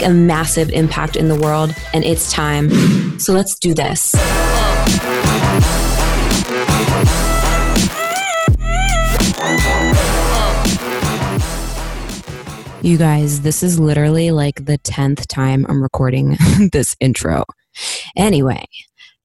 a massive impact in the world, and it's time. So let's do this. You guys, this is literally like the 10th time I'm recording this intro. Anyway,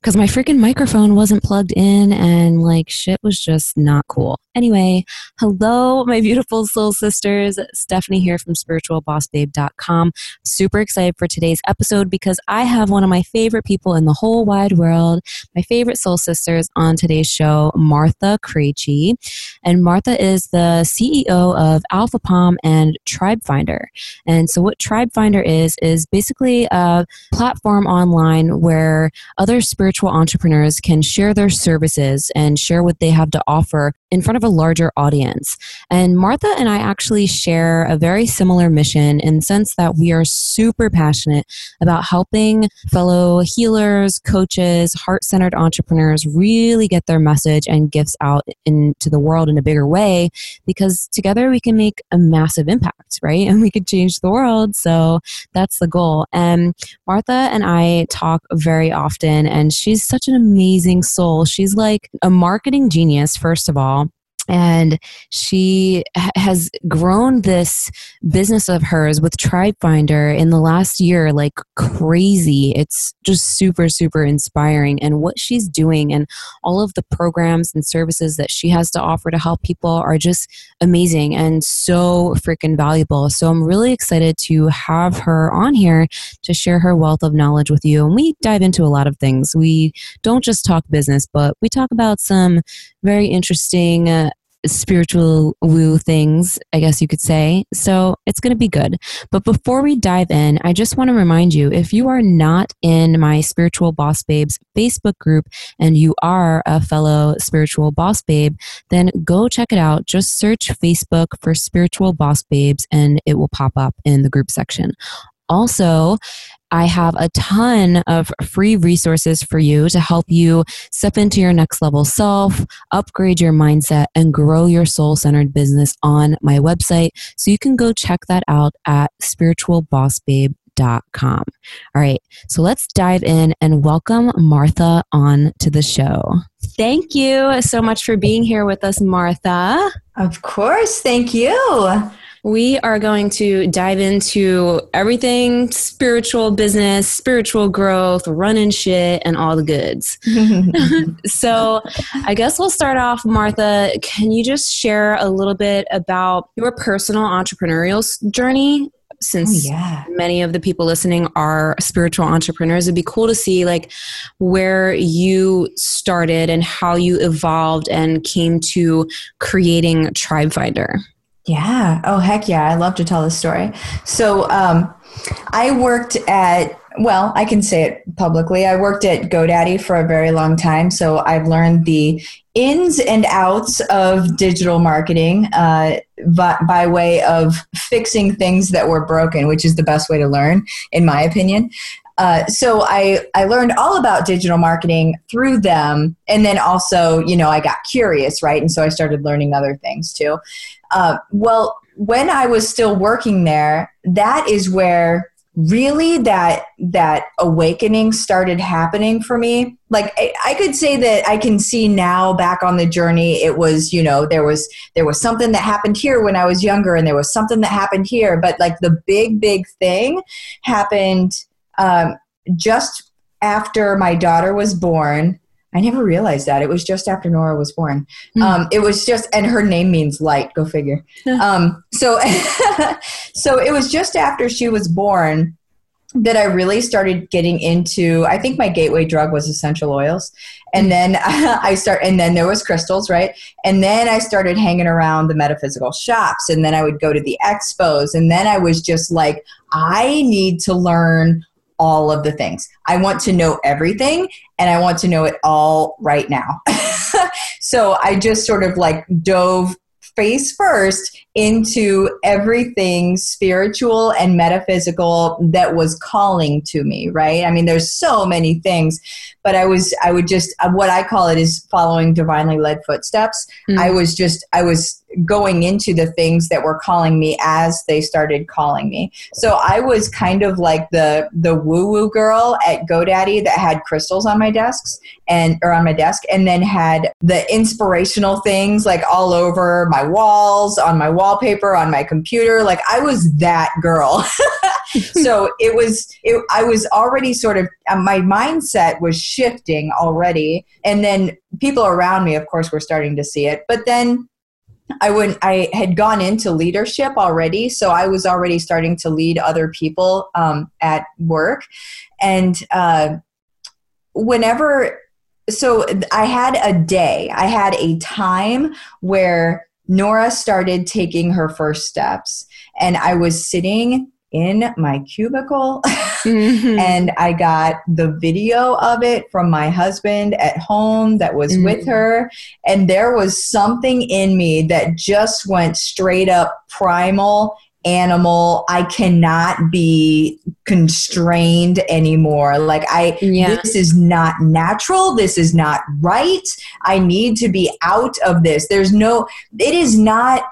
because my freaking microphone wasn't plugged in and like shit was just not cool. Anyway, hello, my beautiful soul sisters. Stephanie here from spiritualbossbabe.com. Super excited for today's episode because I have one of my favorite people in the whole wide world, my favorite soul sisters on today's show, Martha Krejci. And Martha is the CEO of Alpha Palm and Tribe Finder. And so, what Tribe Finder is, is basically a platform online where other spiritual entrepreneurs can share their services and share what they have to offer in front of a larger audience. And Martha and I actually share a very similar mission in the sense that we are super passionate about helping fellow healers, coaches, heart centered entrepreneurs really get their message and gifts out into the world in a bigger way because together we can make a massive impact, right? And we could change the world. So that's the goal. And Martha and I talk very often, and she's such an amazing soul. She's like a marketing genius, first of all and she has grown this business of hers with tribe finder in the last year like crazy. It's just super super inspiring and what she's doing and all of the programs and services that she has to offer to help people are just amazing and so freaking valuable. So i'm really excited to have her on here to share her wealth of knowledge with you and we dive into a lot of things. We don't just talk business but we talk about some very interesting uh, spiritual woo things, I guess you could say. So it's going to be good. But before we dive in, I just want to remind you if you are not in my Spiritual Boss Babes Facebook group and you are a fellow spiritual boss babe, then go check it out. Just search Facebook for Spiritual Boss Babes and it will pop up in the group section. Also, I have a ton of free resources for you to help you step into your next level self, upgrade your mindset, and grow your soul centered business on my website. So you can go check that out at spiritualbossbabe.com. All right, so let's dive in and welcome Martha on to the show. Thank you so much for being here with us, Martha. Of course, thank you we are going to dive into everything spiritual business, spiritual growth, running shit, and all the goods. so, I guess we'll start off, Martha. Can you just share a little bit about your personal entrepreneurial journey? Since oh, yeah. many of the people listening are spiritual entrepreneurs, it'd be cool to see like where you started and how you evolved and came to creating Tribe Finder. Yeah. Oh, heck yeah. I love to tell this story. So, um, I worked at, well, I can say it publicly. I worked at GoDaddy for a very long time. So I've learned the ins and outs of digital marketing uh, by, by way of fixing things that were broken, which is the best way to learn, in my opinion. Uh, so I, I learned all about digital marketing through them. And then also, you know, I got curious, right? And so I started learning other things too. Uh, well, when I was still working there, that is where really that that awakening started happening for me. Like I, I, could say that i can see now back on the journey it was you know there was there was something that happened here when i was younger and there was something that happened here. But like the big big thing happened um, just after my daughter was born I never realized that. It was just after Nora was born. Mm. Um, it was just, and her name means light. Go figure. um, so, so it was just after she was born that I really started getting into. I think my gateway drug was essential oils, and then I start, and then there was crystals, right? And then I started hanging around the metaphysical shops, and then I would go to the expos, and then I was just like, I need to learn all of the things. I want to know everything, and I want to know it all right now. so I just sort of like dove face first into everything spiritual and metaphysical that was calling to me right i mean there's so many things but i was i would just uh, what i call it is following divinely led footsteps. Mm. i was just i was going into the things that were calling me as they started calling me. So i was kind of like the the woo woo girl at godaddy that had crystals on my desks and or on my desk and then had the inspirational things like all over my walls on my wallpaper on my computer. Like i was that girl. So it was it, i was already sort of uh, my mindset was shifting already. And then people around me of course were starting to see it. But then I went. I had gone into leadership already, so I was already starting to lead other people um, at work, and uh, whenever so I had a day, I had a time where Nora started taking her first steps, and I was sitting in my cubicle mm-hmm. and I got the video of it from my husband at home that was mm-hmm. with her and there was something in me that just went straight up primal animal i cannot be constrained anymore like i yeah. this is not natural this is not right i need to be out of this there's no it is not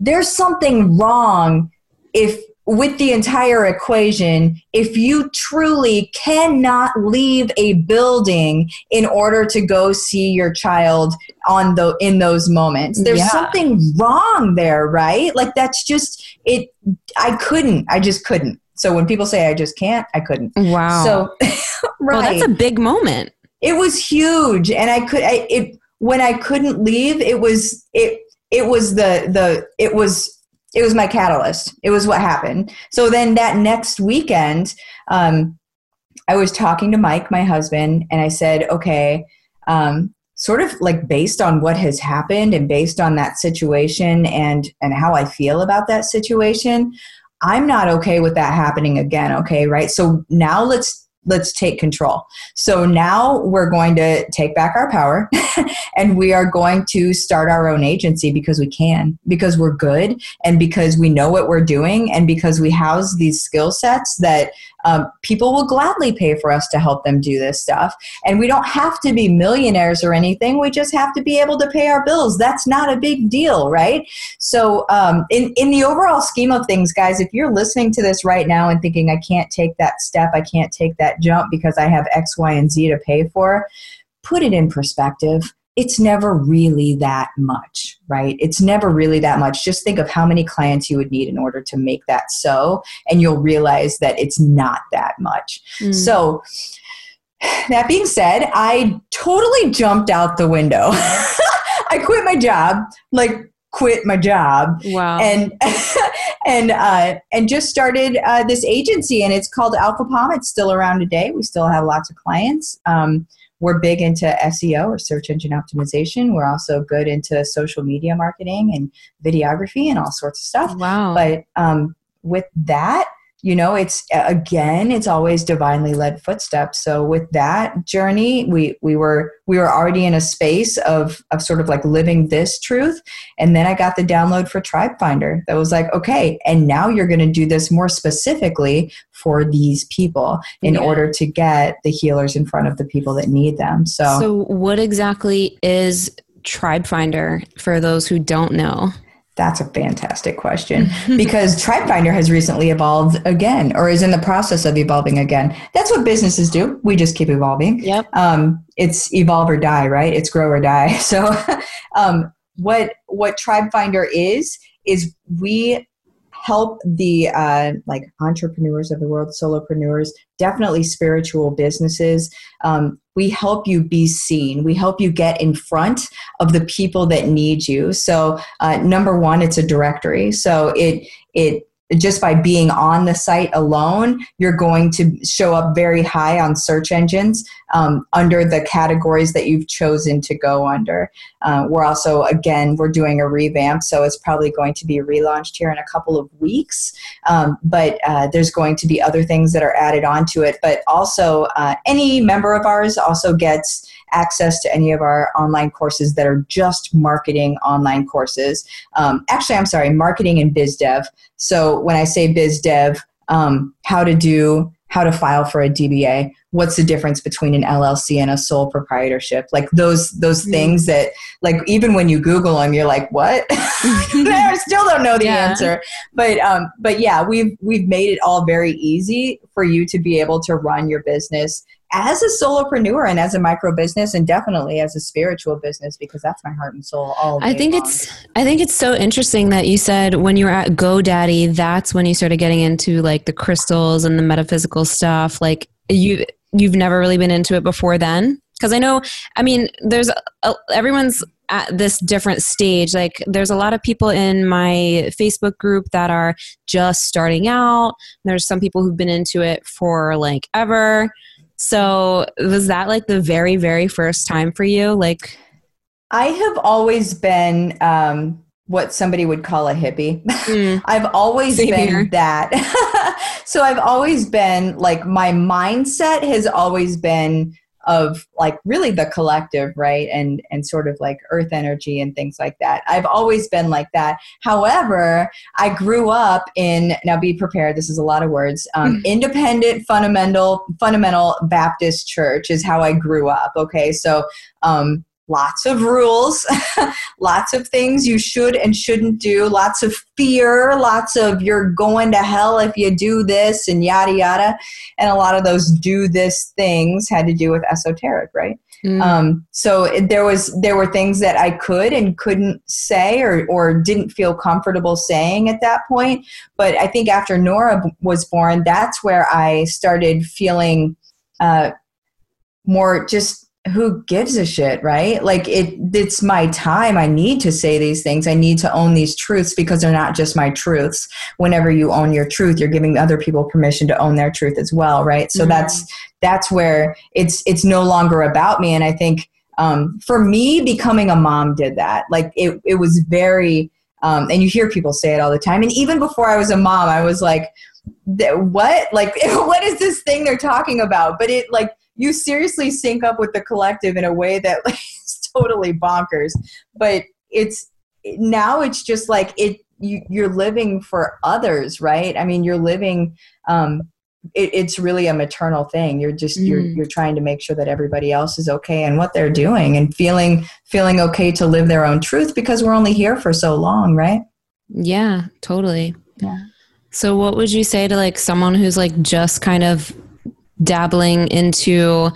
there's something wrong if with the entire equation if you truly cannot leave a building in order to go see your child on the in those moments there's yeah. something wrong there right? Like that's just it i couldn't i just couldn't. So when people say i just can't i couldn't. Wow. So right well, that's a big moment. It was huge and i could I, it when i couldn't leave it was it it was the the it was it was my catalyst. It was what happened. So then that next weekend, um, I was talking to Mike, my husband, and I said, okay, um, sort of like based on what has happened and based on that situation and and how I feel about that situation, I'm not okay with that happening again. Okay, right? So now let's let's take control. So now we're going to take back our power and we are going to start our own agency because we can, because we're good, and because we know what we're doing, and because we house these skill sets that um, people will gladly pay for us to help them do this stuff. And we don't have to be millionaires or anything. We just have to be able to pay our bills. That's not a big deal, right? So, um, in, in the overall scheme of things, guys, if you're listening to this right now and thinking, I can't take that step, I can't take that jump because I have X, Y, and Z to pay for, put it in perspective it's never really that much, right? It's never really that much. Just think of how many clients you would need in order to make that so, and you'll realize that it's not that much. Mm. So, that being said, I totally jumped out the window. I quit my job, like quit my job. Wow. And and uh, and just started uh, this agency, and it's called Alpha Palm. It's still around today. We still have lots of clients. Um, we're big into SEO or search engine optimization. We're also good into social media marketing and videography and all sorts of stuff. Wow. But um, with that, you know it's again it's always divinely led footsteps. So with that journey we we were we were already in a space of of sort of like living this truth. And then i got the download for tribe finder that was like okay and now you're going to do this more specifically for these people in yeah. order to get the healers in front of the people that need them. So so what exactly is tribe finder for those who don't know that's a fantastic question because Tribe Finder has recently evolved again or is in the process of evolving again. That's what businesses do. We just keep evolving. Yep. Um, it's evolve or die, right? It's grow or die. So, um, what what Tribe Finder is is we help the uh, like entrepreneurs of the world, solopreneurs, definitely spiritual businesses. Um, we help you be seen. We help you get in front of the people that need you. So, uh, number one, it's a directory. So it it just by being on the site alone, you're going to show up very high on search engines um, under the categories that you've chosen to go under. Uh, we're also, again, we're doing a revamp, so it's probably going to be relaunched here in a couple of weeks. Um, but uh, there's going to be other things that are added onto it. But also, uh, any member of ours also gets access to any of our online courses that are just marketing online courses. Um, actually, I'm sorry, marketing and biz dev. So when I say biz dev, um, how to do how to file for a DBA, what's the difference between an LLC and a sole proprietorship? Like those those mm-hmm. things that like even when you Google them, you're like, what? I still don't know the yeah. answer. But um, but yeah, we've we've made it all very easy for you to be able to run your business as a solopreneur and as a micro business and definitely as a spiritual business because that's my heart and soul all I think long. it's I think it's so interesting that you said when you were at GoDaddy that's when you started getting into like the crystals and the metaphysical stuff. Like you you've never really been into it before then? Because I know I mean there's a, everyone's at this different stage. Like there's a lot of people in my Facebook group that are just starting out. There's some people who've been into it for like ever so was that like the very, very first time for you? Like, I have always been um, what somebody would call a hippie. Mm, I've always been here. that. so I've always been like, my mindset has always been of like really the collective right? And and sort of like earth energy and things like that. I've always been like that. However i grew up in now be prepared this is a lot of words um, mm-hmm. independent fundamental fundamental baptist church is how i grew up okay? So um, lots of rules, lots of things you should and shouldn't do, lots of fear, lots of you're going to hell if you do this and yada yada. And a lot of those do this things had to do with esoteric, right? Mm. Um, so it, there was there were things that I could and couldn't say or or didn't feel comfortable saying at that point. But I think after Nora was born, that's where I started feeling uh, more just who gives a shit right? Like it it's my time. I need to say these things. I need to own these truths because they're not just my truths. Whenever you own your truth you're giving other people permission to own their truth as well right? So mm-hmm. that's that's where it's it's no longer about me. And i think um, for me becoming a mom did that. Like it, it was very um, and you hear people say it all the time. And even before i was a mom i was like what? Like what is this thing they're talking about? But it like you seriously sync up with the collective in a way that like, is totally bonkers. But it's now it's just like it you, you're living for others, right? I mean, you're living. Um, it, it's really a maternal thing. You're just mm. you're you're trying to make sure that everybody else is okay and what they're doing and feeling feeling okay to live their own truth because we're only here for so long, right? Yeah, totally. Yeah. So what would you say to like someone who's like just kind of dabbling into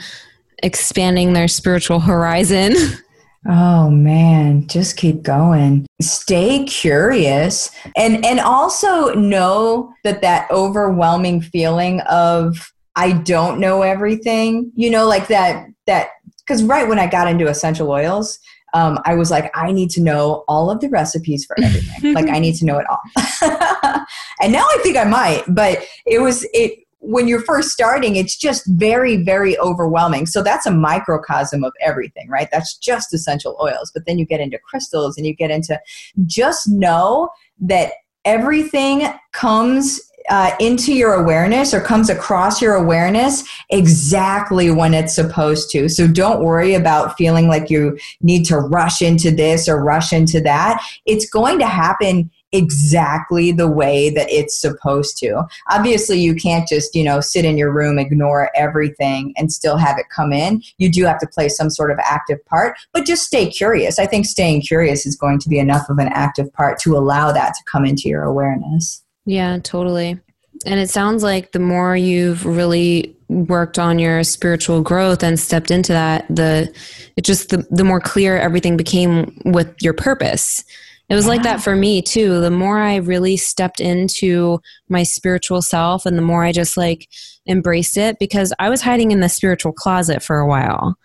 expanding their spiritual horizon? Oh man, just keep going. Stay curious and and also know that that overwhelming feeling of I don't know everything, you know, like that that cuz right when I got into essential oils, um, I was like, I need to know all of the recipes for everything. like I need to know it all. and now I think I might, but it was it when you're first starting, it's just very, very overwhelming. So that's a microcosm of everything, right? That's just essential oils. But then you get into crystals and you get into just know that everything comes uh, into your awareness or comes across your awareness exactly when it's supposed to. So don't worry about feeling like you need to rush into this or rush into that. It's going to happen exactly the way that it's supposed to. Obviously, you can't just, you know, sit in your room, ignore everything, and still have it come in. You do have to play some sort of active part, but just stay curious. I think staying curious is going to be enough of an active part to allow that to come into your awareness. Yeah, totally. And it sounds like the more you've really worked on your spiritual growth and stepped into that, the it just the, the more clear everything became with your purpose it was like that for me too. The more I really stepped into my spiritual self and the more I just like embraced it because I was hiding in the spiritual closet for a while.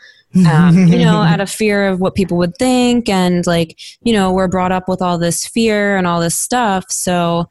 Um, you know, out of fear of what people would think. And like, you know, we're brought up with all this fear and all this stuff. So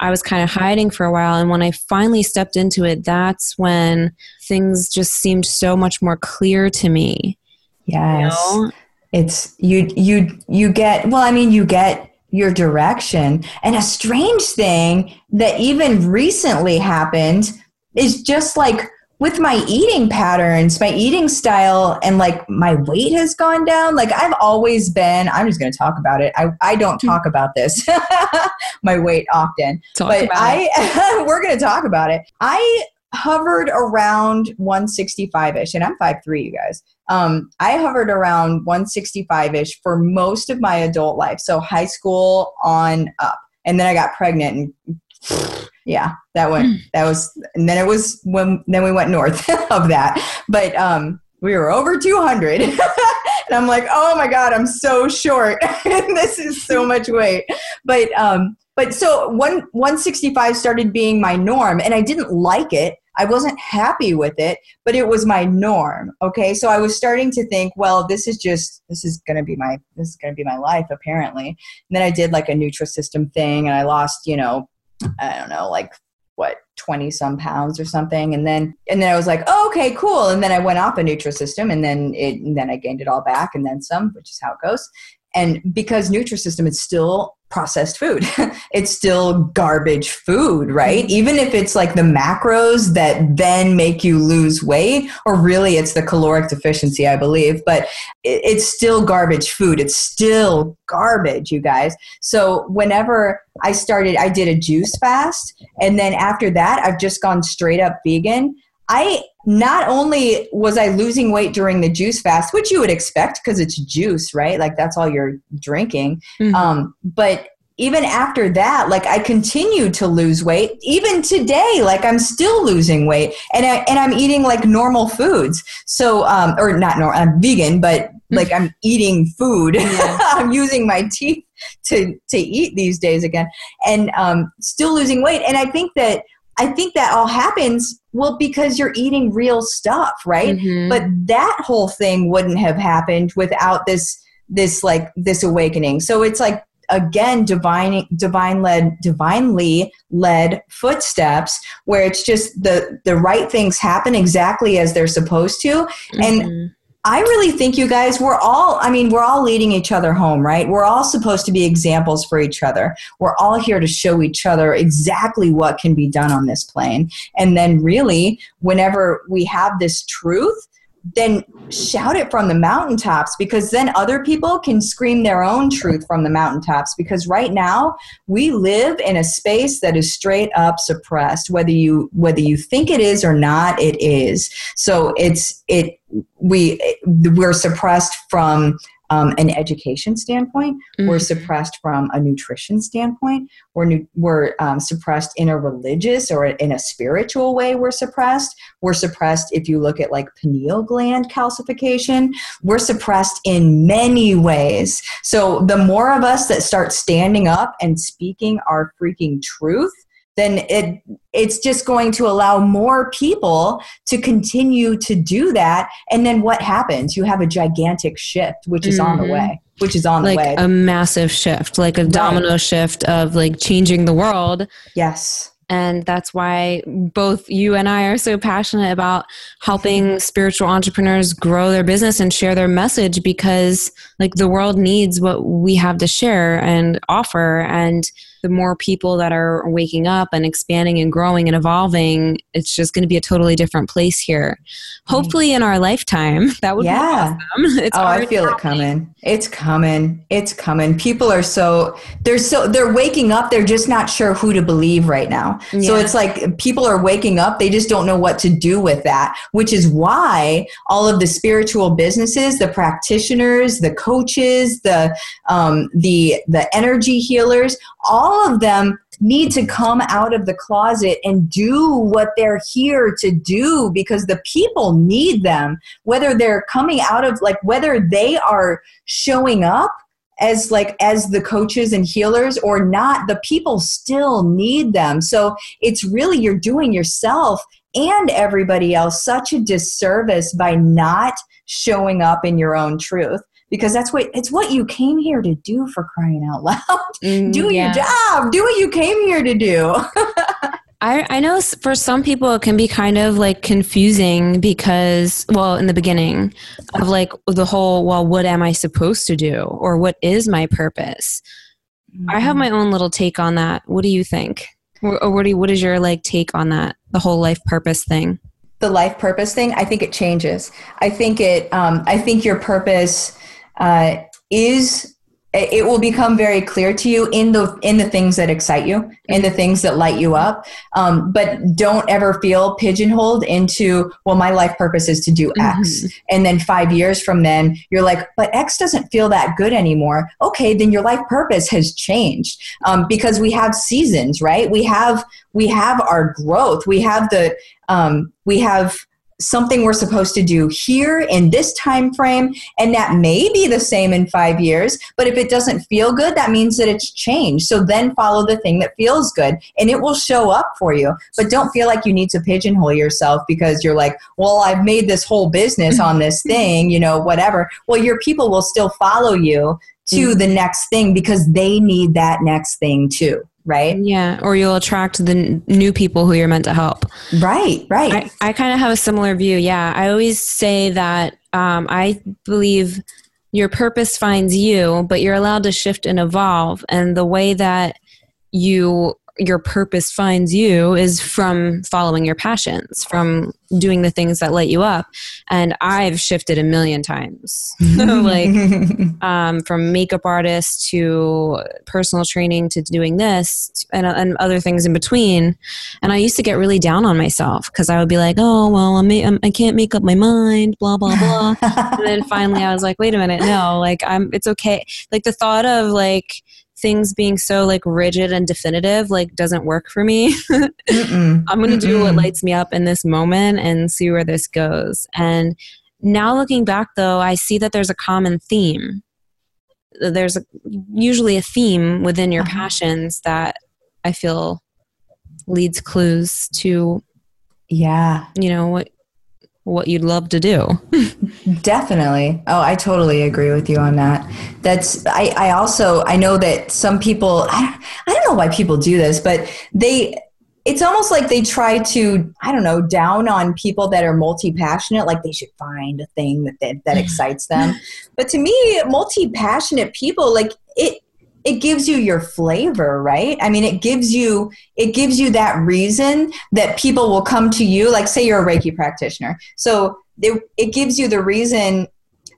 I was kind of hiding for a while. And when I finally stepped into it, that's when things just seemed so much more clear to me. Yes. You know? It's you you you get well, I mean you get your direction. And a strange thing that even recently happened is just like with my eating patterns, my eating style, and like my weight has gone down. Like I've always been, I'm just going to talk about it. I, I don't talk mm-hmm. about this, my weight often, talk but I, we're going to talk about it. I hovered around 165 ish, and I'm 5'3, you guys. Um, I hovered around 165 ish for most of my adult life. So high school on up. And then I got pregnant and yeah, that went, hmm. that was, and then it was when, then we went north of that. But, um, we were over 200 and i'm like oh my god i'm so short this is so much weight but um but so one 165 started being my norm and i didn't like it i wasn't happy with it but it was my norm okay? So i was starting to think well this is just this is going to be my this is going to be my life apparently. And then i did like a nutrisystem thing and i lost you know I don't know, like what 20 some pounds or something. And then and then i was like oh, okay cool. And then i went off a nutrisystem and then it and then i gained it all back and then some which is how it goes and because nutrisystem is still processed food it's still garbage food right? Mm-hmm. even if it's like the macros that then make you lose weight or really it's the caloric deficiency i believe but it's still garbage food. It's still garbage you guys. So whenever i started i did a juice fast and then after that i've just gone straight up vegan. I not only was I losing weight during the juice fast, which you would expect because it's juice, right? Like that's all you're drinking. Mm-hmm. Um, but even after that, like I continue to lose weight. Even today, like I'm still losing weight, and I and I'm eating like normal foods. So, um, or not normal. I'm vegan, but like I'm eating food. Yeah. I'm using my teeth to to eat these days again, and um, still losing weight. And I think that I think that all happens well because you're eating real stuff, right? Mm-hmm. But that whole thing wouldn't have happened without this this like this awakening. So it's like again divine divine led divinely led footsteps where it's just the the right things happen exactly as they're supposed to mm-hmm. and I really think you guys, we're all, I mean, we're all leading each other home, right? We're all supposed to be examples for each other. We're all here to show each other exactly what can be done on this plane. And then, really, whenever we have this truth, then shout it from the mountaintops because then other people can scream their own truth from the mountaintops because right now we live in a space that is straight up suppressed whether you whether you think it is or not it is so it's it we we're suppressed from um, an education standpoint. Mm-hmm. We're suppressed from a nutrition standpoint. We're, nu- we're um, suppressed in a religious or in a spiritual way. We're suppressed. We're suppressed if you look at like pineal gland calcification. We're suppressed in many ways. So the more of us that start standing up and speaking our freaking truth, then it it's just going to allow more people to continue to do that and then what happens you have a gigantic shift which is mm-hmm. on the mm-hmm. way which is on like the way a massive shift like a right. domino shift of like changing the world yes and that's why both you and I are so passionate about helping spiritual entrepreneurs grow their business and share their message because like the world needs what we have to share and offer and the more people that are waking up and expanding and growing and evolving, it's just going to be a totally different place here. Hopefully, in our lifetime, that would yeah. be awesome. It's oh, I feel happening. it coming. It's coming. It's coming. People are so they're so they're waking up. They're just not sure who to believe right now. Yeah. So it's like people are waking up. They just don't know what to do with that. Which is why all of the spiritual businesses, the practitioners, the coaches, the um, the the energy healers, all of them need to come out of the closet and do what they're here to do because the people need them. Whether they're coming out of like whether they are showing up as like as the coaches and healers or not the people still need them. So it's really you're doing yourself and everybody else such a disservice by not showing up in your own truth because that's what it's what you came here to do for crying out loud. Mm, do yeah. your job. Do what you came here to do. I, I know for some people it can be kind of like confusing because, well, in the beginning of like the whole, well, what am I supposed to do? Or what is my purpose? I have my own little take on that. What do you think? Or, or what, do you, what is your like take on that? The whole life purpose thing? the life purpose thing i think it changes i think it um, i think your purpose uh, is it will become very clear to you in the in the things that excite you in the things that light you up. Um, but don't ever feel pigeonholed into well my life purpose is to do x. Mhm. and then five years from then you're like but x doesn't feel that good anymore. Okay then your life purpose has changed. Um, because we have seasons right? We have we have our growth. We have the um, we have something we're supposed to do here in this time frame and that may be the same in five years but if it doesn't feel good that means that it's changed. So then follow the thing that feels good and it will show up for you. But don't feel like you need to pigeonhole yourself because you're like well i've made this whole business on this thing you know whatever. Well your people will still follow you to mm-hmm. the next thing because they need that next thing too right Yeah. Or you'll attract the n- new people who you're meant to help. right right I, I kind of have a similar view. Yeah. I always say that um, I believe your purpose finds you, but you're allowed to shift and evolve. And the way that you your purpose finds you is from following your passions, from doing the things that light you up. And I've shifted a million times. like um, from makeup artist to personal training to doing this and, and other things in between. And I used to get really down on myself because I would be like, oh, well, I'm, I'm, I can't make up my mind, blah, blah, blah. and then finally I was like, wait a minute, no, like I'm, it's okay. Like the thought of like, things being so like rigid and definitive like doesn't work for me. I'm going to do what lights me up in this moment and see where this goes. And now looking back, though, I see that there's a common theme. There's a, usually a theme within your Uh-huh. passions that I feel leads clues to, yeah you know, what what you'd love to do. Definitely. Oh, I totally agree with you on that. That's I, I also I know that some people I, I don't know why people do this, but they it's almost like they try to I don't know down on people that are multi passionate, like they should find a thing that that, that mm-hmm. excites them. But to me, multi passionate people like it it gives you your flavor right? I mean it gives you it gives you that reason that people will come to you like say you're a reiki practitioner. So it, it gives you the reason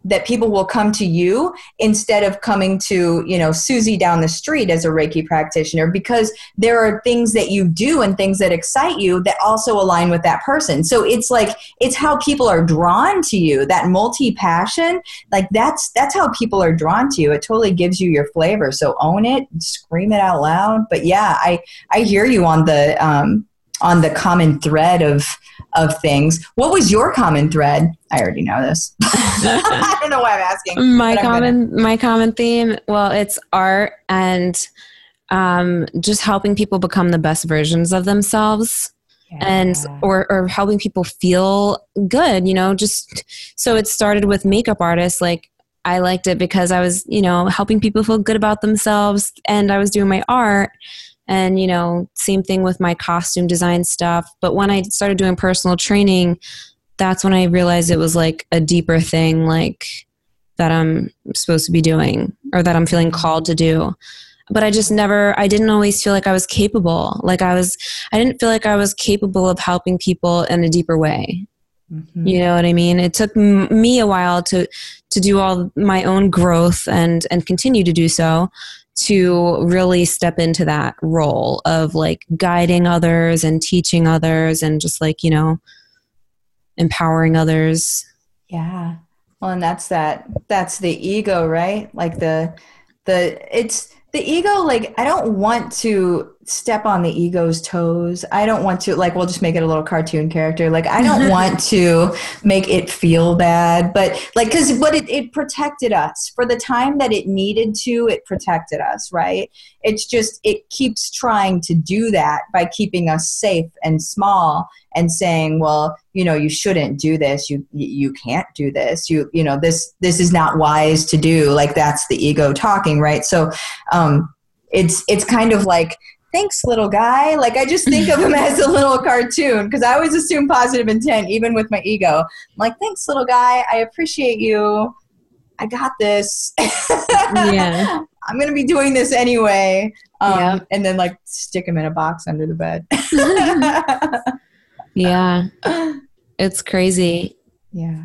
that people will come to you instead of coming to you know susie down the street as a reiki practitioner because there are things that you do and things that excite you that also align with that person. So it's like it's how people are drawn to you that multi passion like that's that's how people are drawn to you. It totally gives you your flavor. So own it scream it out loud. But yeah i i hear you on the um on the common thread of of things. What was your common thread? I already know this. I don't know why i'm asking my common my common theme, well, it's art and um, just helping people become the best versions of themselves. and or, or helping people feel good you know just so it started with makeup artists like i liked it because i was you know helping people feel good about themselves and i was doing my art and you know same thing with my costume design stuff but when i started doing personal training that's when i realized it was like a deeper thing like that i'm supposed to be doing or that i'm feeling called to do but i just never i didn't always feel like i was capable like i was I didn't feel like I was capable of helping people in a deeper way. Mhm. You know what I mean? It took m- me a while to to do all my own growth and and continue to do so to really step into that role of like guiding others and teaching others and just like, you know, empowering others. Yeah. Well, and that's that that's the ego, right? Like the the it's the ego like I don't want to step on the ego's toes. I don't want to like we'll just make it a little cartoon character. Like I don't want to make it feel bad, but like cuz what it, it protected us for the time that it needed to, it protected us, right? It's just it keeps trying to do that by keeping us safe and small and saying, well, you know, you shouldn't do this. You you can't do this. You you know, this this is not wise to do. Like that's the ego talking, right? So um it's it's kind of like thanks little guy. Like i just think of him as a little cartoon because i always assume positive intent even with my ego. I'm like thanks little guy. I appreciate you. I got this. Yeah. I'm gonna be doing this anyway. Um, yeah. and then like stick him in a box under the bed. Yeah. It's crazy. Yeah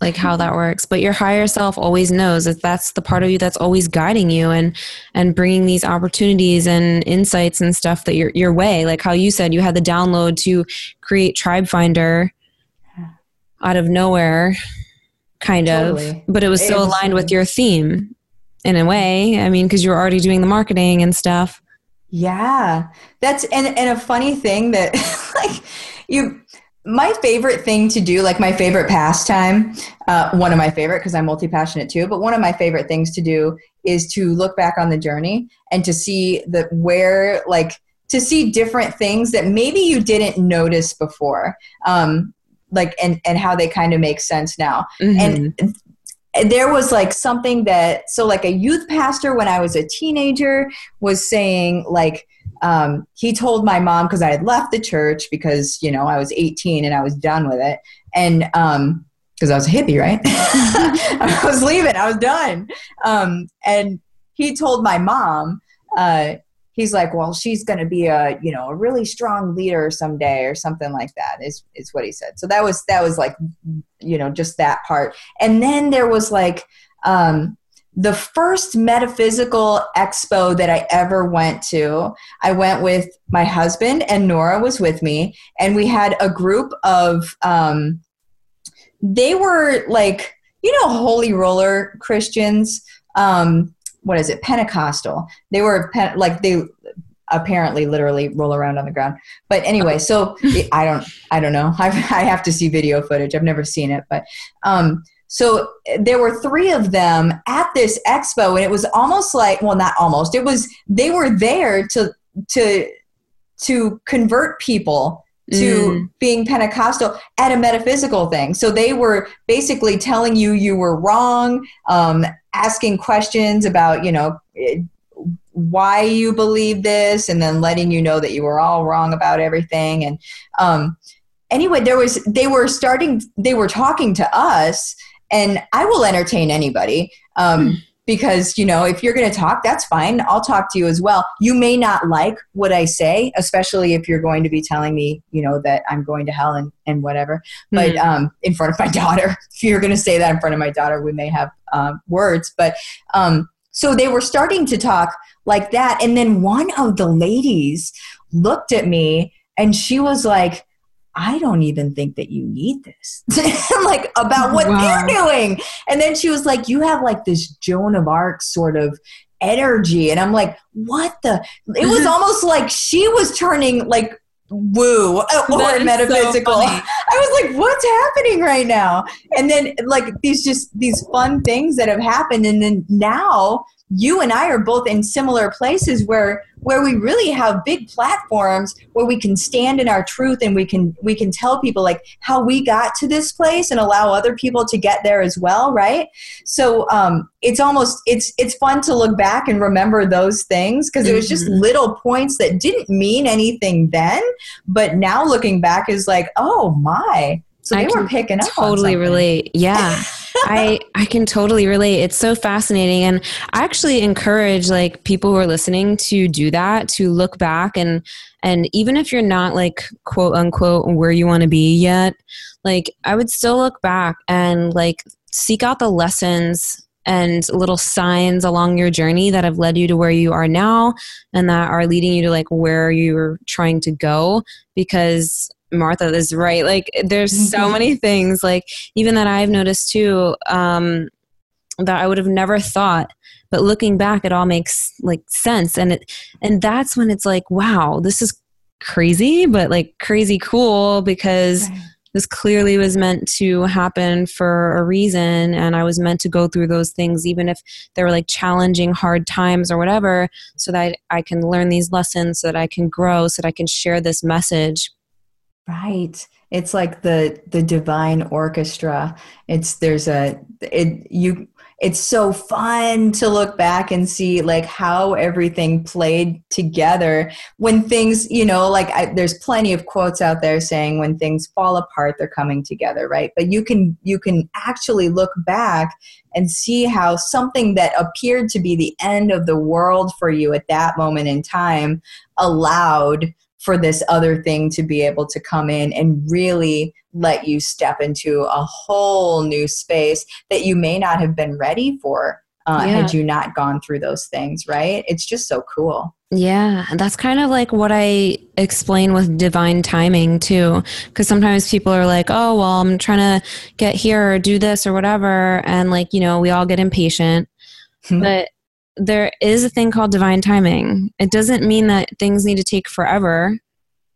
like how that works. But your higher self always knows that that's the part of you that's always guiding you and and bringing these opportunities and insights and stuff that your your way. Like how you said you had the download to create tribe finder out of nowhere kind totally. of but it was so aligned with your theme in a way. I mean because you were already doing the marketing and stuff. Yeah. That's and and a funny thing that like you my favorite thing to do, like my favorite pastime, uh, one of my favorite because I'm multi passionate too, but one of my favorite things to do is to look back on the journey and to see that where, like, to see different things that maybe you didn't notice before, um, like, and and how they kind of make sense now. Mm-hmm. And there was like something that so like a youth pastor when I was a teenager was saying like um, he told my mom because I had left the church because you know I was 18 and I was done with it, and because um, I was a hippie, right? I was leaving. I was done. Um, and he told my mom, uh, he's like, well, she's going to be a you know a really strong leader someday or something like that. Is is what he said. So that was that was like you know just that part, and then there was like. Um, the first metaphysical expo that I ever went to, I went with my husband and Nora was with me, and we had a group of, um, they were like, you know, holy roller Christians. Um, what is it? Pentecostal. They were pen- like they apparently literally roll around on the ground. But anyway, so I don't, I don't know. I, I have to see video footage. I've never seen it, but um, so there were three of them at this expo, and it was almost like well, not almost. It was they were there to to to convert people to mm. being Pentecostal at a metaphysical thing. So they were basically telling you you were wrong, um, asking questions about you know why you believe this, and then letting you know that you were all wrong about everything. And um, anyway, there was they were starting they were talking to us and I will entertain anybody. Um, mm. Because, you know, if you're going to talk, that's fine. I'll talk to you as well. You may not like what I say, especially if you're going to be telling me, you know, that I'm going to hell and, and whatever. But mm. um, in front of my daughter, if you're going to say that in front of my daughter, we may have um, words. But um, so they were starting to talk like that. And then one of the ladies looked at me and she was like, I don't even think that you need this. like about what wow. they're doing. And then she was like, You have like this Joan of Arc sort of energy. And I'm like, What the? It was almost like she was turning like woo uh, or metaphysical. So I was like, What's happening right now? And then like these just these fun things that have happened. And then now you and I are both in similar places where where we really have big platforms where we can stand in our truth and we can we can tell people like how we got to this place and allow other people to get there as well right so um, it's almost it's it's fun to look back and remember those things because it was just mm-hmm. little points that didn't mean anything then but now looking back is like oh my so they I were picking up. Totally relate. Yeah. I I can totally relate. It's so fascinating and I actually encourage like people who are listening to do that, to look back and and even if you're not like quote unquote where you want to be yet, like I would still look back and like seek out the lessons and little signs along your journey that have led you to where you are now and that are leading you to like where you're trying to go because Martha is right. Like there's so mm-hmm. many things like even that I've noticed too. Um, that I would have never thought. But looking back, it all makes like sense, and it and that's when it's like, wow, this is crazy, but like crazy cool because. Right this clearly was meant to happen for a reason and i was meant to go through those things even if they were like challenging hard times or whatever so that i can learn these lessons so that i can grow so that i can share this message right. It's like the the divine orchestra. It's there's a it you it's so fun to look back and see like how everything played together. When things you know like I, there's plenty of quotes out there saying when things fall apart they're coming together right? But you can you can actually look back and see how something that appeared to be the end of the world for you at that moment in time allowed for this other thing to be able to come in and really let you step into a whole new space that you may not have been ready for uh, yeah. had you not gone through those things, right? It's just so cool. Yeah, that's kind of like what I explain with divine timing too. Because sometimes people are like, oh, well, I'm trying to get here or do this or whatever. And like, you know, we all get impatient. but there is a thing called divine timing. It doesn't mean that things need to take forever.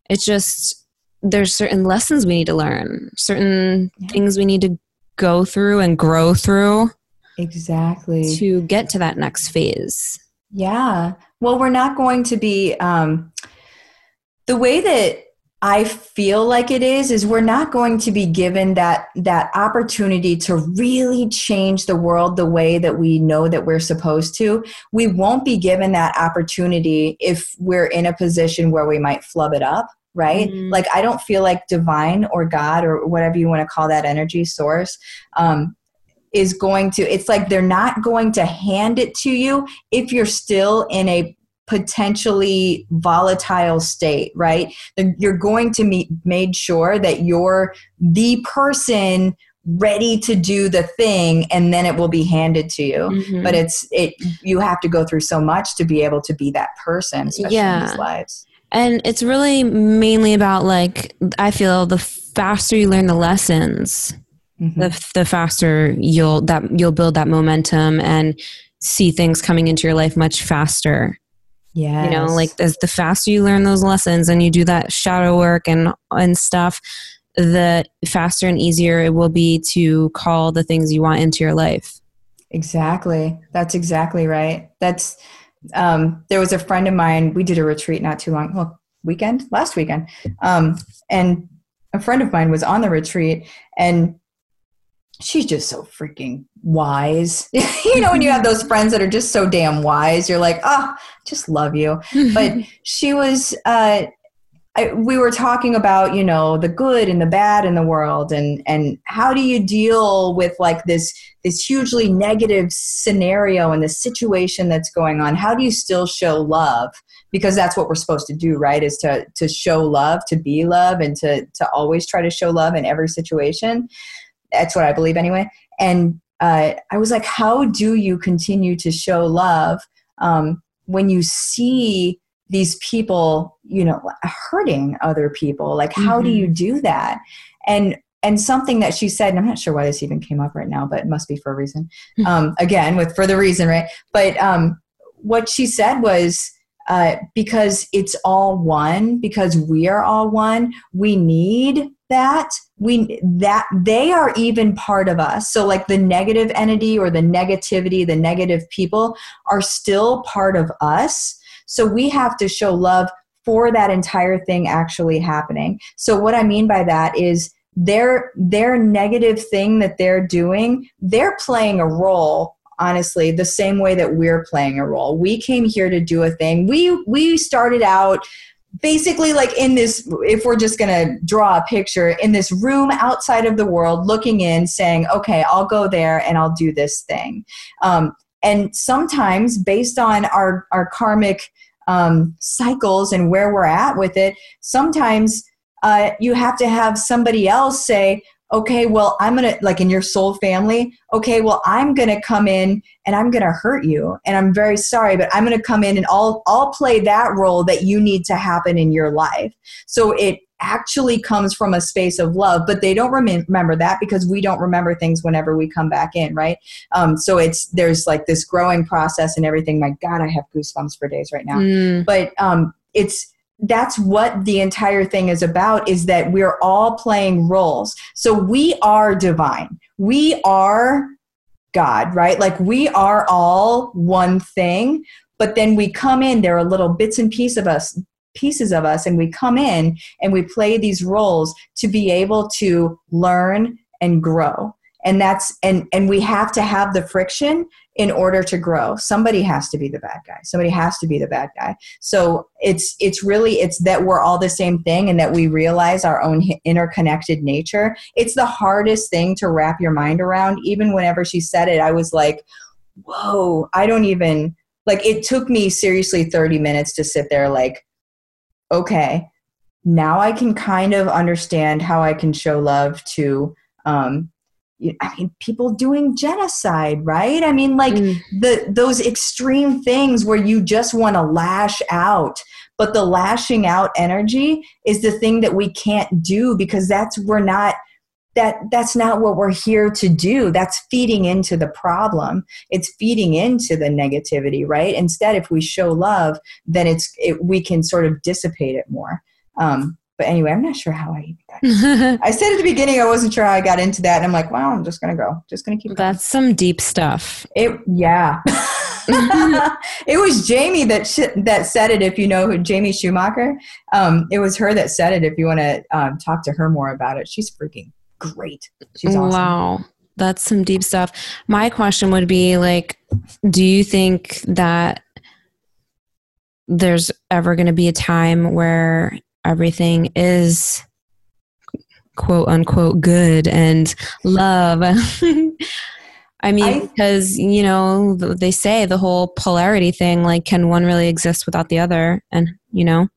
It's just there's certain lessons we need to learn, certain yeah. things we need to go through and grow through. Exactly. To get to that next phase. Yeah. Well, we're not going to be um, the way that I feel like it is is we're not going to be given that that opportunity to really change the world the way that we know that we're supposed to. We won't be given that opportunity if we're in a position where we might flub it up right? Mm-hmm. Like I don't feel like divine or God or whatever you want to call that energy source um, is going to. It's like they're not going to hand it to you if you're still in a potentially volatile state, right? You're going to meet made sure that you're the person ready to do the thing and then it will be handed to you mm-hmm. but it's it you have to go through so much to be able to be that person especially yeah. in these lives and it's really mainly about like I feel the faster you learn the lessons, mm-hmm. the the faster you'll that you'll build that momentum and see things coming into your life much faster. Yeah. You know, like as the faster you learn those lessons and you do that shadow work and and stuff, the faster and easier it will be to call the things you want into your life. Exactly. That's exactly right. That's um, there was a friend of mine. We did a retreat not too long, well, weekend last weekend, um, and a friend of mine was on the retreat, and she's just so freaking wise. you know, when you have those friends that are just so damn wise, you're like, oh, just love you. But she was. Uh, I, we were talking about you know the good and the bad in the world and and how do you deal with like this this hugely negative scenario and the situation that's going on how do you still show love because that's what we're supposed to do right is to to show love to be love and to to always try to show love in every situation that's what i believe anyway and uh, i was like how do you continue to show love um, when you see these people you know hurting other people like how mm-hmm. do you do that and and something that she said and i'm not sure why this even came up right now but it must be for a reason hmm. um, again with for the reason right but um, what she said was uh, because it's all one because we are all one we need that. We that they are even part of us. So like the negative entity or the negativity the negative people are still part of us. So we have to show love for that entire thing actually happening. So what I mean by that is their their negative thing that they're doing, they're playing a role honestly the same way that we're playing a role. We came here to do a thing. We we started out basically like in this if we're just going to draw a picture in this room outside of the world looking in saying okay i'll go there and i'll do this thing um, and sometimes based on our our karmic um, cycles and where we're at with it sometimes uh, you have to have somebody else say okay well i'm gonna like in your soul family okay well i'm gonna come in and i'm gonna hurt you and i'm very sorry but i'm gonna come in and i'll i'll play that role that you need to happen in your life. So it actually comes from a space of love but they don't rem- remember that because we don't remember things whenever we come back in right? Um, so it's there's like this growing process and everything. My god i have goosebumps for days right now. Mm. but um, it's that's what the entire thing is about is that we're all playing roles. So we are divine. We are god right? Like we are all one thing but then we come in there are little bits and pieces of us pieces of us and we come in and we play these roles to be able to learn and grow and that's and and we have to have the friction in order to grow. Somebody has to be the bad guy. Somebody has to be the bad guy. So it's it's really it's that we're all the same thing and that we realize our own interconnected nature. It's the hardest thing to wrap your mind around. Even whenever she said it i was like whoa i don't even like it took me seriously 30 minutes to sit there like okay now i can kind of understand how i can show love to um I mean, people doing genocide, right? I mean, like Mm. the those extreme things where you just want to lash out, but the lashing out energy is the thing that we can't do because that's we're not that that's not what we're here to do. That's feeding into the problem. It's feeding into the negativity, right? Instead, if we show love, then it's it, we can sort of dissipate it more. Um, but anyway, I'm not sure how I got I said at the beginning I wasn't sure how I got into that, and I'm like, well, I'm just gonna go, just gonna keep. Going. That's some deep stuff. It, yeah. it was Jamie that sh- that said it. If you know who Jamie Schumacher, um, it was her that said it. If you want to um, talk to her more about it, she's freaking great. She's awesome. Wow. That's some deep stuff. My question would be like, do you think that there's ever going to be a time where everything is quote unquote good and love? I mean, I- because, you know, they say the whole polarity thing, like, can one really exist without the other? And, you know,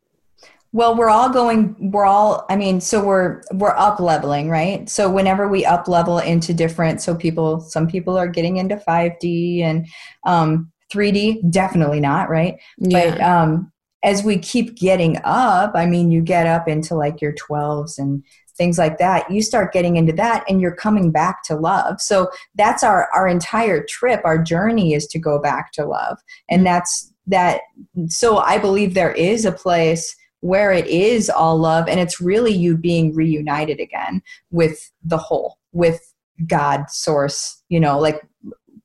Well, we're all going. We're all. I mean, so we're we're up leveling, right? So whenever we up level into different, so people, some people are getting into five D and um, three D. Definitely not, right? But yeah. um, as we keep getting up, I mean, you get up into like your 12s and things like that. You start getting into that and you're coming back to love. So that's our, our entire trip. Our journey is to go back to love. And mm-hmm. that's that. So I believe there is a place where it is all love and it's really you being reunited again with the whole, with God source, you know, like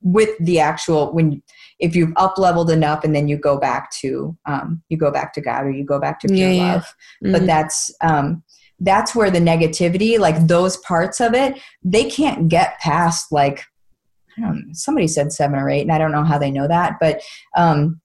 with the actual, when, if you've up leveled enough and then you go back to um, you go back to god or you go back to pure Yeah, yeah. love but Mhm. that's um, that's where the negativity like those parts of it they can't get past like I don't know, somebody said seven or eight and i don't know how they know that but um,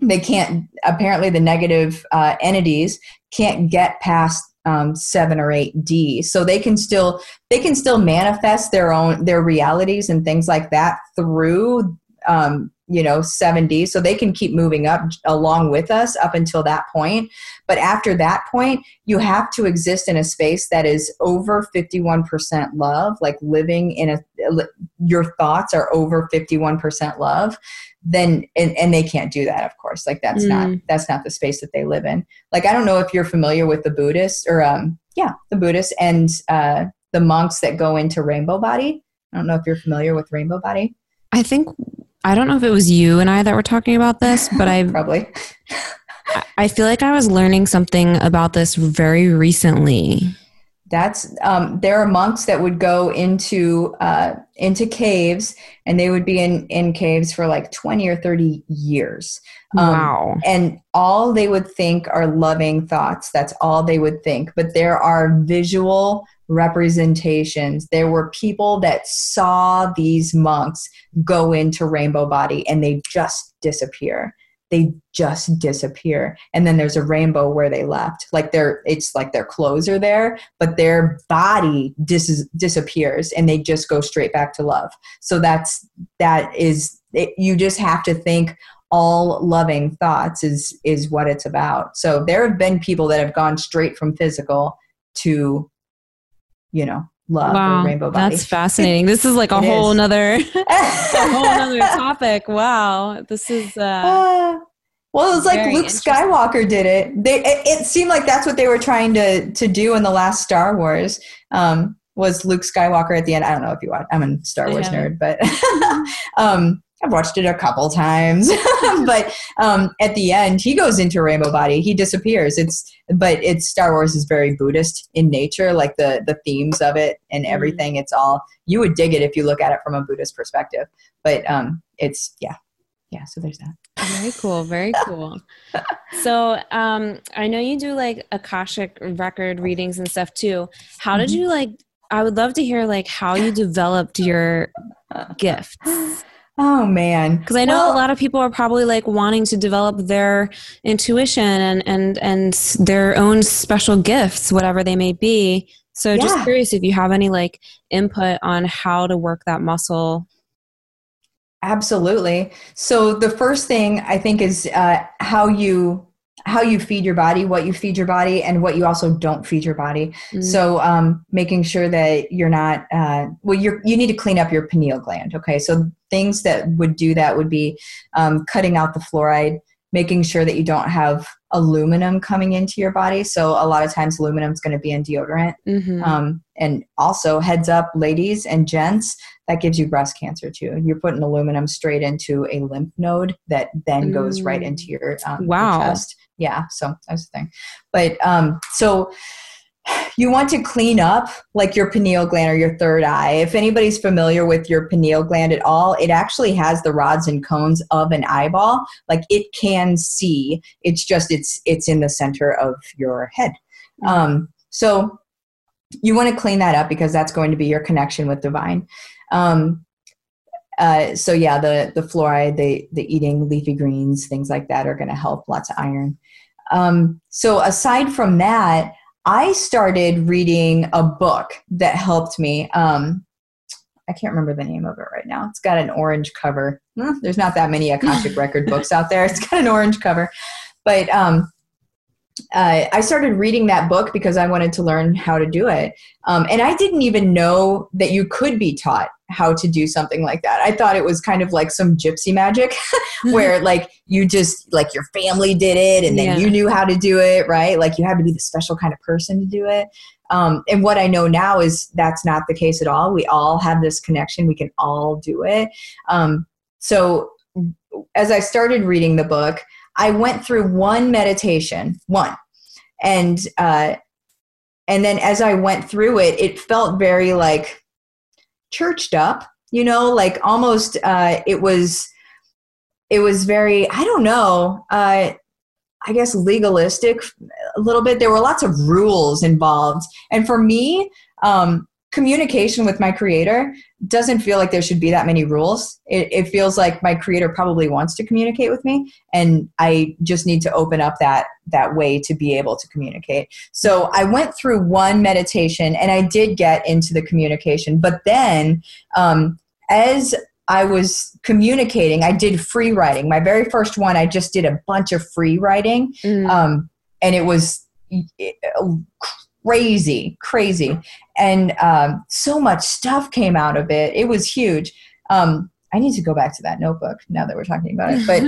they can't apparently the negative uh, entities can't get past um, seven or eight d so they can still they can still manifest their own their realities and things like that through um, you know 7d so they can keep moving up along with us up until that point. But after that point you have to exist in a space that is over 51% love like living in a your thoughts are over 51% love then and, and they can't do that of course. Like that's not Mm. that's not the space that they live in. Like i don't know if you're familiar with the buddhists or um yeah the buddhists and uh the monks that go into rainbow body. I don't know if you're familiar with rainbow body. I think, I don't know if it was you and I that were talking about this, but I probably I- feel like I was learning something about this very recently. That's um, there are monks that would go into uh, into caves, and they would be in in caves for like twenty or thirty years. Um, wow. And all they would think are loving thoughts. That's all they would think. But there are visual representations. There were people that saw these monks go into rainbow body, and they just disappear. They just disappear. And then there's a rainbow where they left. Like their it's like their clothes are there but their body dis- disappears and they just go straight back to love. So that's that is it, you just have to think all loving thoughts is is what it's about. So there have been people that have gone straight from physical to you know love wow. rainbow body That's fascinating. This is like a whole is. nother, a whole nother topic. Wow. This is, uh, Ah, Well, it was like Luke Skywalker did it. They it, it, seemed like that's what they were trying to to do in the last Star Wars. Um, was Luke Skywalker at the end? I don't know if you watch. I'm a Star Wars nerd, but um, I've watched it a couple times. but um, at the end, he goes into Rainbow Body. He disappears. It's but it's Star Wars is very Buddhist in nature, like the the themes of it and mm-hmm. everything. It's all you would dig it if you look at it from a Buddhist perspective. But um, it's yeah, yeah. So there's that. Very cool. Very cool. so um, I know you do like akashic record readings and stuff too. How mm-hmm. did you like? I would love to hear like how you developed your gifts. Oh man. Because I know well, a lot of people are probably like wanting to develop their intuition and and and their own special gifts, whatever they may be. So yeah. just curious if you have any like input on how to work that muscle. Absolutely. So the first thing I think is uh, how you how you feed your body, what you feed your body, and what you also don't feed your body. Mm-hmm. So, um, making sure that you're not uh, well, you you need to clean up your pineal gland. Okay, so things that would do that would be um, cutting out the fluoride, making sure that you don't have aluminum coming into your body. So a lot of times aluminum is going to be in deodorant. Mm-hmm. Um, and also heads up, ladies and gents, that gives you breast cancer too. You're putting aluminum straight into a lymph node that then goes right into mm. your, um, wow. Your chest yeah so that's the thing but um so you want to clean up like your pineal gland or your third eye. If anybody's familiar with your pineal gland at all, it actually has the rods and cones of an eyeball. Like it can see. It's just it's it's in the center of your head. Um, so you want to clean that up because that's going to be your connection with divine. Um, uh, so yeah, the the fluoride, the the eating leafy greens, things like that are going to help. Lots of iron. Um, so aside from that, I started reading a book that helped me. Um, I can't remember the name of it right now. It's got an orange cover. Hmm, there's not that many Akashic record books out there. It's got an orange cover, but um, uh, I started reading that book because I wanted to learn how to do it. Um, and I didn't even know that you could be taught how to do something like that. I thought it was kind of like some gypsy magic where like you just like your family did it and then yeah. you knew how to do it, right? Like you had to be the special kind of person to do it. Um, and what I know now is that's not the case at all. We all have this connection. We can all do it. Um, so as I started reading the book, I went through one meditation, one, and uh, and then as I went through it, it felt very like churched up, you know, like almost uh, it was it was very I don't know. Uh, I guess legalistic a little bit. There were lots of rules involved, and for me, um, communication with my creator doesn't feel like there should be that many rules. It, it, feels like my creator probably wants to communicate with me, and I just need to open up that that way to be able to communicate. So I went through one meditation, and I did get into the communication. But then, um, as I was communicating, I did free writing. My very first one, I just did a bunch of free writing, mm. um, and it was crazy, crazy. And um, so much stuff came out of it. It was huge. Um, I need to go back to that notebook now that we're talking about it. But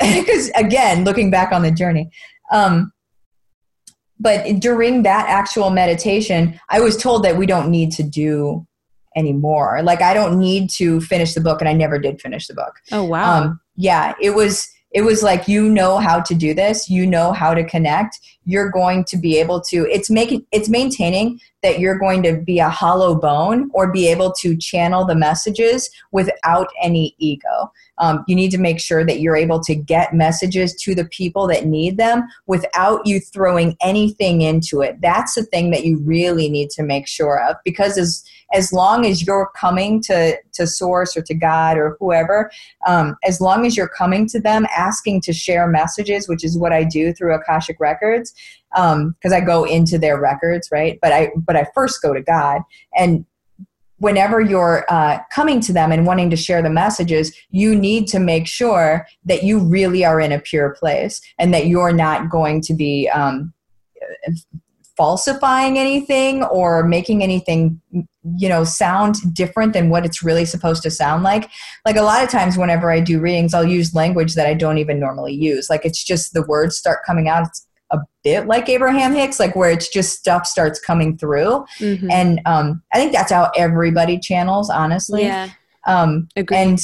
because um, again, looking back on the journey, um, but during that actual meditation, I was told that we don't need to do anymore. Like I don't need to finish the book, and I never did finish the book. Oh wow! Um, yeah, it was it was like you know how to do this you know how to connect you're going to be able to it's making it's maintaining that you're going to be a hollow bone or be able to channel the messages without any ego. Um, you need to make sure that you're able to get messages to the people that need them without you throwing anything into it. That's the thing that you really need to make sure of because as as long as you're coming to to source or to god or whoever um, as long as you're coming to them asking to share messages which is what i do through akashic records because um, i go into their records right? But i but i first go to god. And whenever you're uh, coming to them and wanting to share the messages, you need to make sure that you really are in a pure place and that you're not going to be um, falsifying anything or making anything you know sound different than what it's really supposed to sound like. Like a lot of times whenever i do readings i'll use language that i don't even normally use. Like it's just the words start coming out. It's a bit like abraham hicks like where it's just stuff starts coming through. Mhm. and um i think that's how everybody channels honestly. Yeah, um agreed. and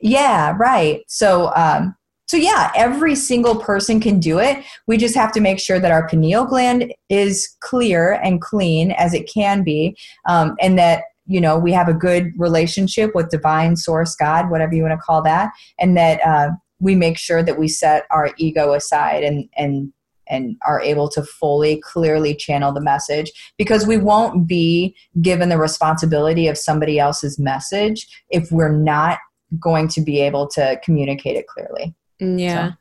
yeah right. So um so yeah every single person can do it. We just have to make sure that our pineal gland is clear and clean as it can be um, and that you know we have a good relationship with divine source god whatever you want to call that and that uh, we make sure that we set our ego aside and and and are able to fully clearly channel the message because we won't be given the responsibility of somebody else's message if we're not going to be able to communicate it clearly Yeah.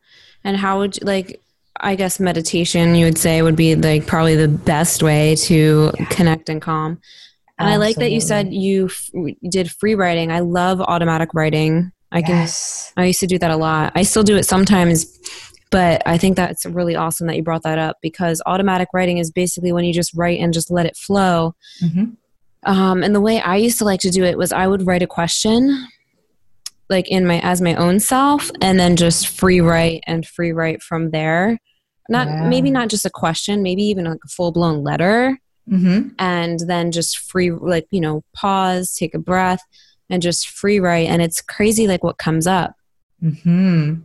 And how would you like I guess meditation you would say would be like probably the best way to connect and calm. And I like that you said you f- did free writing. I love automatic writing. I can yes. I used to do that a lot. I still do it sometimes, but I think that's really awesome that you brought that up because automatic writing is basically when you just write and just let it flow. Mhm. Um, and the way I used to like to do it was I would write a question like in my as my own self and then just free write and free write from there. Not maybe not just a question, maybe even like a full blown letter Mhm. and then just free like, you know, pause, take a breath and just free write and it's crazy like what comes up. Mhm.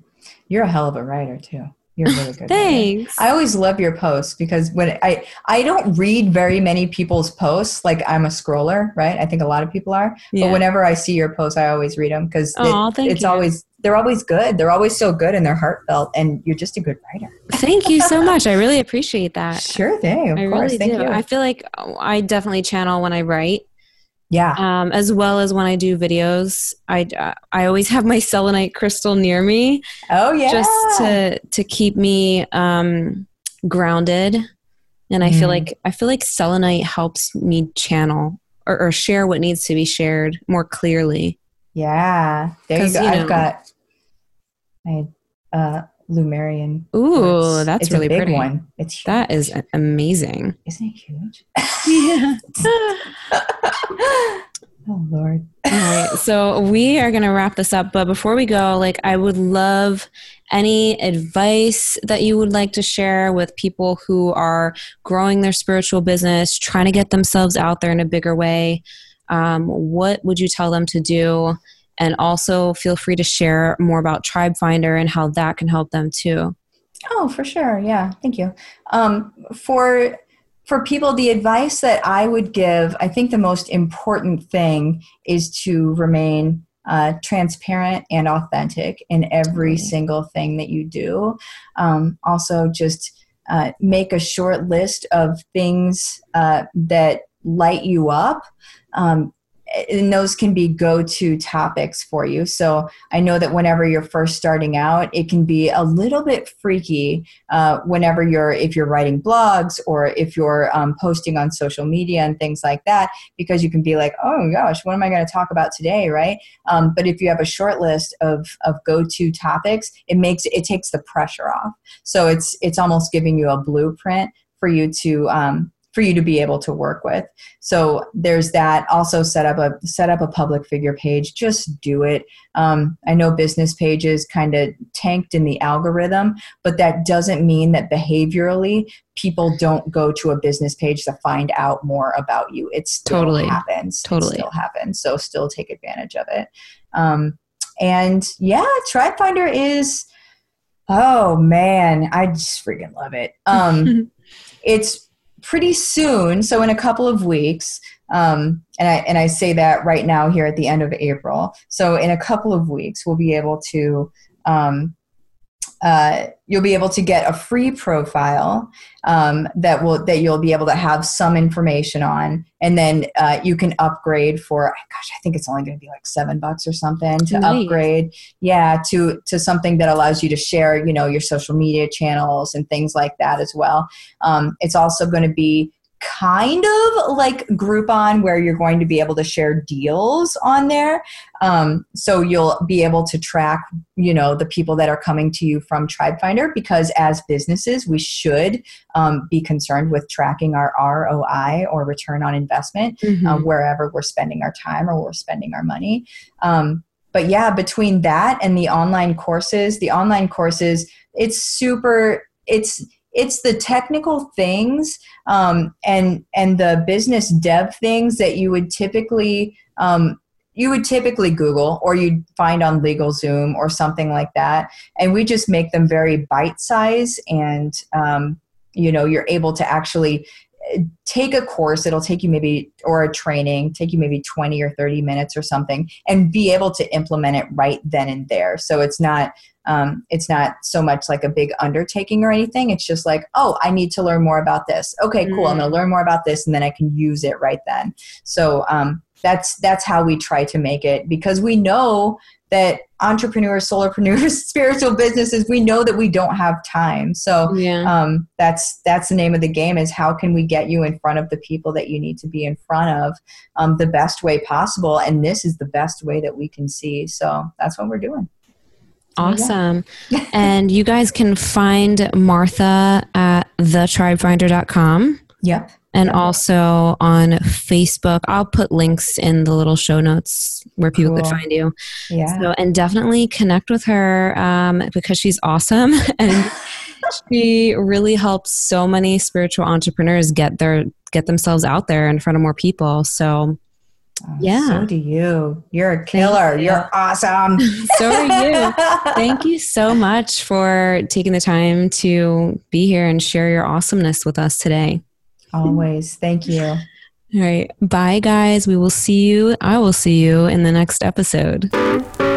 You're a hell of a writer too. You're really good. writer. Thanks. I always love your posts because when I I don't read very many people's posts. Like I'm a scroller, right? I think a lot of people are. Yeah. But whenever I see your posts, I always read them because thank it's you. always they're always good. They're always so good and they're heartfelt. And you're just a good writer. Thank you so much. I really appreciate that. Sure thing. Of I course. really Thank do. you. I feel like I definitely channel when I write, yeah. um, as well as when I do videos. I uh, I always have my selenite crystal near me, Oh yeah. just to to keep me um, grounded. And I feel Mm. like I feel like selenite helps me channel or, or share what needs to be shared more clearly. Yeah. There you go. you know- I've got my uh Lemurian. Ooh, that's it's really a big pretty. one. It's huge. That is amazing. Isn't it huge? Yeah. oh Lord. All right, so we are going to wrap this up, but before we go, like I would love any advice that you would like to share with people who are growing their spiritual business, trying to get themselves out there in a bigger way. Um, what would you tell them to do? And also feel free to share more about Tribe Finder and how that can help them too. Oh, for sure. Yeah, thank you. Um, for for people, the advice that I would give, I think the most important thing is to remain uh, transparent and authentic in every Right. single thing that you do. Um, also, just uh, make a short list of things uh, that light you up. Um, and those can be go-to topics for you. So I know that whenever you're first starting out, it can be a little bit freaky uh, whenever you're if you're writing blogs or if you're um, posting on social media and things like that, because you can be like, oh gosh, what am I going to talk about today, right? Um, but if you have a short list of of go-to topics, it makes it takes the pressure off. So it's it's almost giving you a blueprint for you to um, for you to be able to work with. So there's that. Also set up a set up a public figure page. Just do it. Um, I know business pages kind of tanked in the algorithm, but that doesn't mean that behaviorally people don't go to a business page to find out more about you. It still Totally. happens. Totally. it still happens. So still take advantage of it. Um, and yeah, Tribe Finder is. Oh man, I just freaking love it. Um, it's pretty soon so in a couple of weeks um, and I and I say that right now here at the end of April. So in a couple of weeks, we'll be able to um, uh, you'll be able to get a free profile um, that will that you'll be able to have some information on, and then uh, you can upgrade for gosh, I think it's only going to be like seven bucks or something to Nice. upgrade. Yeah, to to something that allows you to share, you know, your social media channels and things like that as well. Um, it's also going to be kind of like Groupon, where you're going to be able to share deals on there. Um, so you'll be able to track, you know, the people that are coming to you from Tribe Finder because as businesses, we should um, be concerned with tracking our ROI or return on investment mm-hmm. uh, wherever we're spending our time or we're spending our money. Um, but yeah, between that and the online courses, the online courses, it's super, it's, it's the technical things um, and and the business dev things that you would typically um, you would typically Google or you'd find on LegalZoom or something like that, and we just make them very bite size and um, you know you're able to actually take a course it'll take you maybe or a training take you maybe 20 or 30 minutes or something and be able to implement it right then and there so it's not um, it's not so much like a big undertaking or anything. It's just like, oh, I need to learn more about this. Okay, cool. Mm. I'm going to learn more about this, and then I can use it right then. So um, that's that's how we try to make it because we know that entrepreneurs, solopreneurs, spiritual businesses, we know that we don't have time. So yeah. um, that's that's the name of the game is how can we get you in front of the people that you need to be in front of um, the best way possible, and this is the best way that we can see. So that's what we're doing. Awesome. Yeah. and you guys can find Martha at thetribefinder.com. Yep. And also on Facebook. I'll put links in the little show notes where people cool. could find you. Yeah. So, and definitely connect with her um, because she's awesome. And she really helps so many spiritual entrepreneurs get their get themselves out there in front of more people. So Oh, yeah. So do you. You're a killer. You. You're awesome. so are you. Thank you so much for taking the time to be here and share your awesomeness with us today. Always. Thank you. All right. Bye, guys. We will see you. I will see you in the next episode.